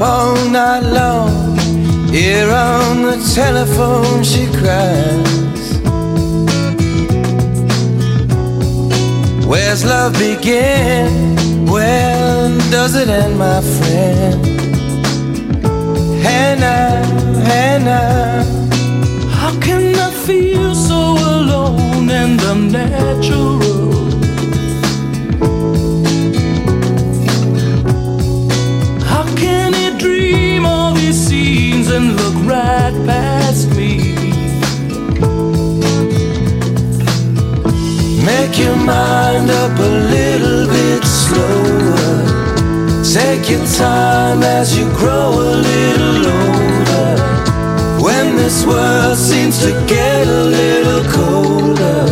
all night long. Here on the telephone, she cries. Where's love begin? When does it end, my friend? Hannah, Hannah. How can I feel so alone and unnatural? Make your mind up a little bit slower. Take your time as you grow a little older. When this world seems to get a little colder,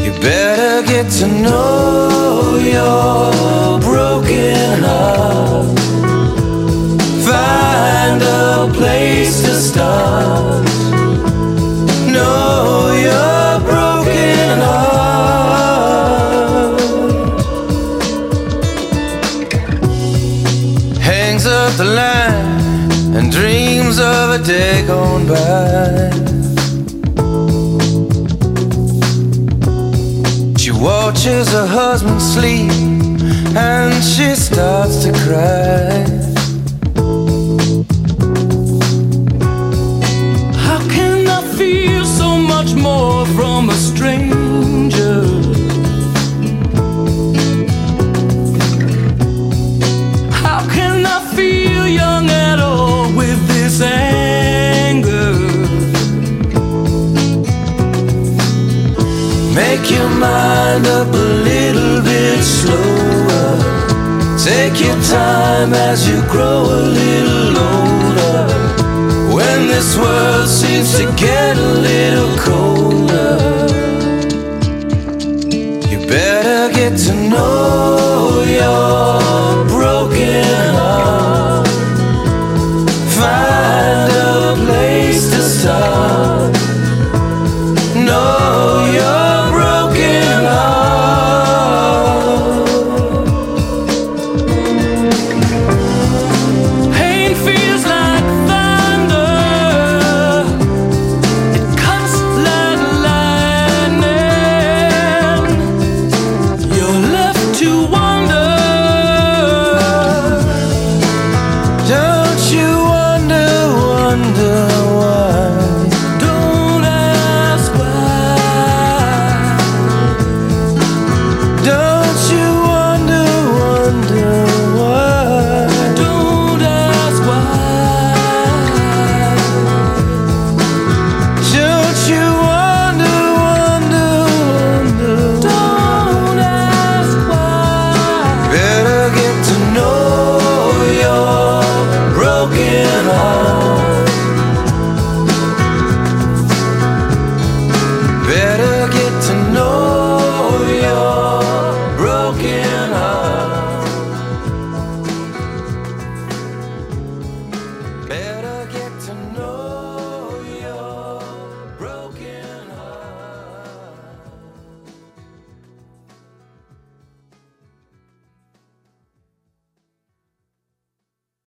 you better get to know up the line and dreams of a day gone by. She watches her husband sleep and she starts to cry. How can I feel so much more from a stranger? Make your mind up a little bit slower. Take your time as you grow a little older. When this world seems to get a little colder, you better get to know your. broken.